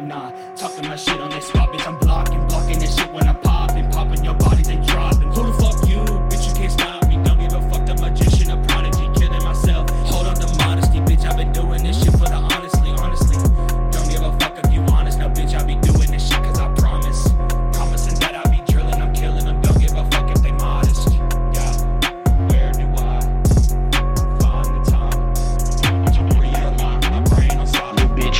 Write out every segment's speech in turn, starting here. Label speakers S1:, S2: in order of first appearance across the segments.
S1: whatnot. Talking my shit on this spot, bitch. I'm blocking, blocking this shit when I'm popping, popping your body, they dropping. Who the fuck you, bitch? You can't stop me. Don't give a fuck, the magician, a prodigy, killing myself. Hold on to modesty, bitch. I've been doing this shit for the honestly, honestly. Don't give a fuck if you honest, now, bitch. I'll be doing this shit cause I promise. Promising that I'll be drilling, I'm killing them. Don't give a fuck if they modest.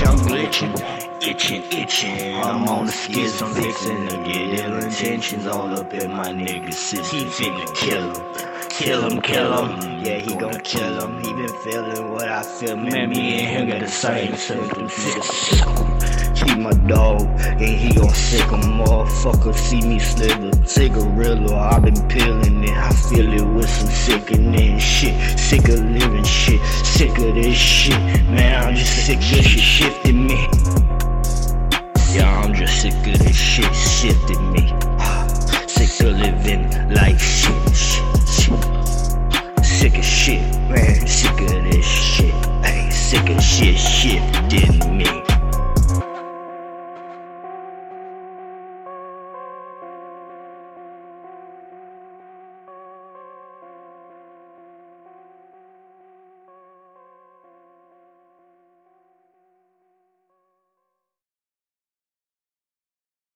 S1: I'm glitching
S2: itching, itching. I'm on the skits, I'm fixing to get ill intentions all up in my nigga system. He finna kill him. Kill him, kill him. Yeah, he gon' kill him. He been feeling what I feel. Man, me and him got the same circumstances. He my dog, and he gon' sick him. Motherfucker, see me slither. Cigarillo, I been peeling it. I feel it with some sickening shit. Sick of living shit. Sick of this shit. Man, I'm just sick of shit shifting me. Shit shifting me. Sick of living like shit, shit, shit. Sick of shit, man. Sick of this shit. Hey, sick of shit shifting me.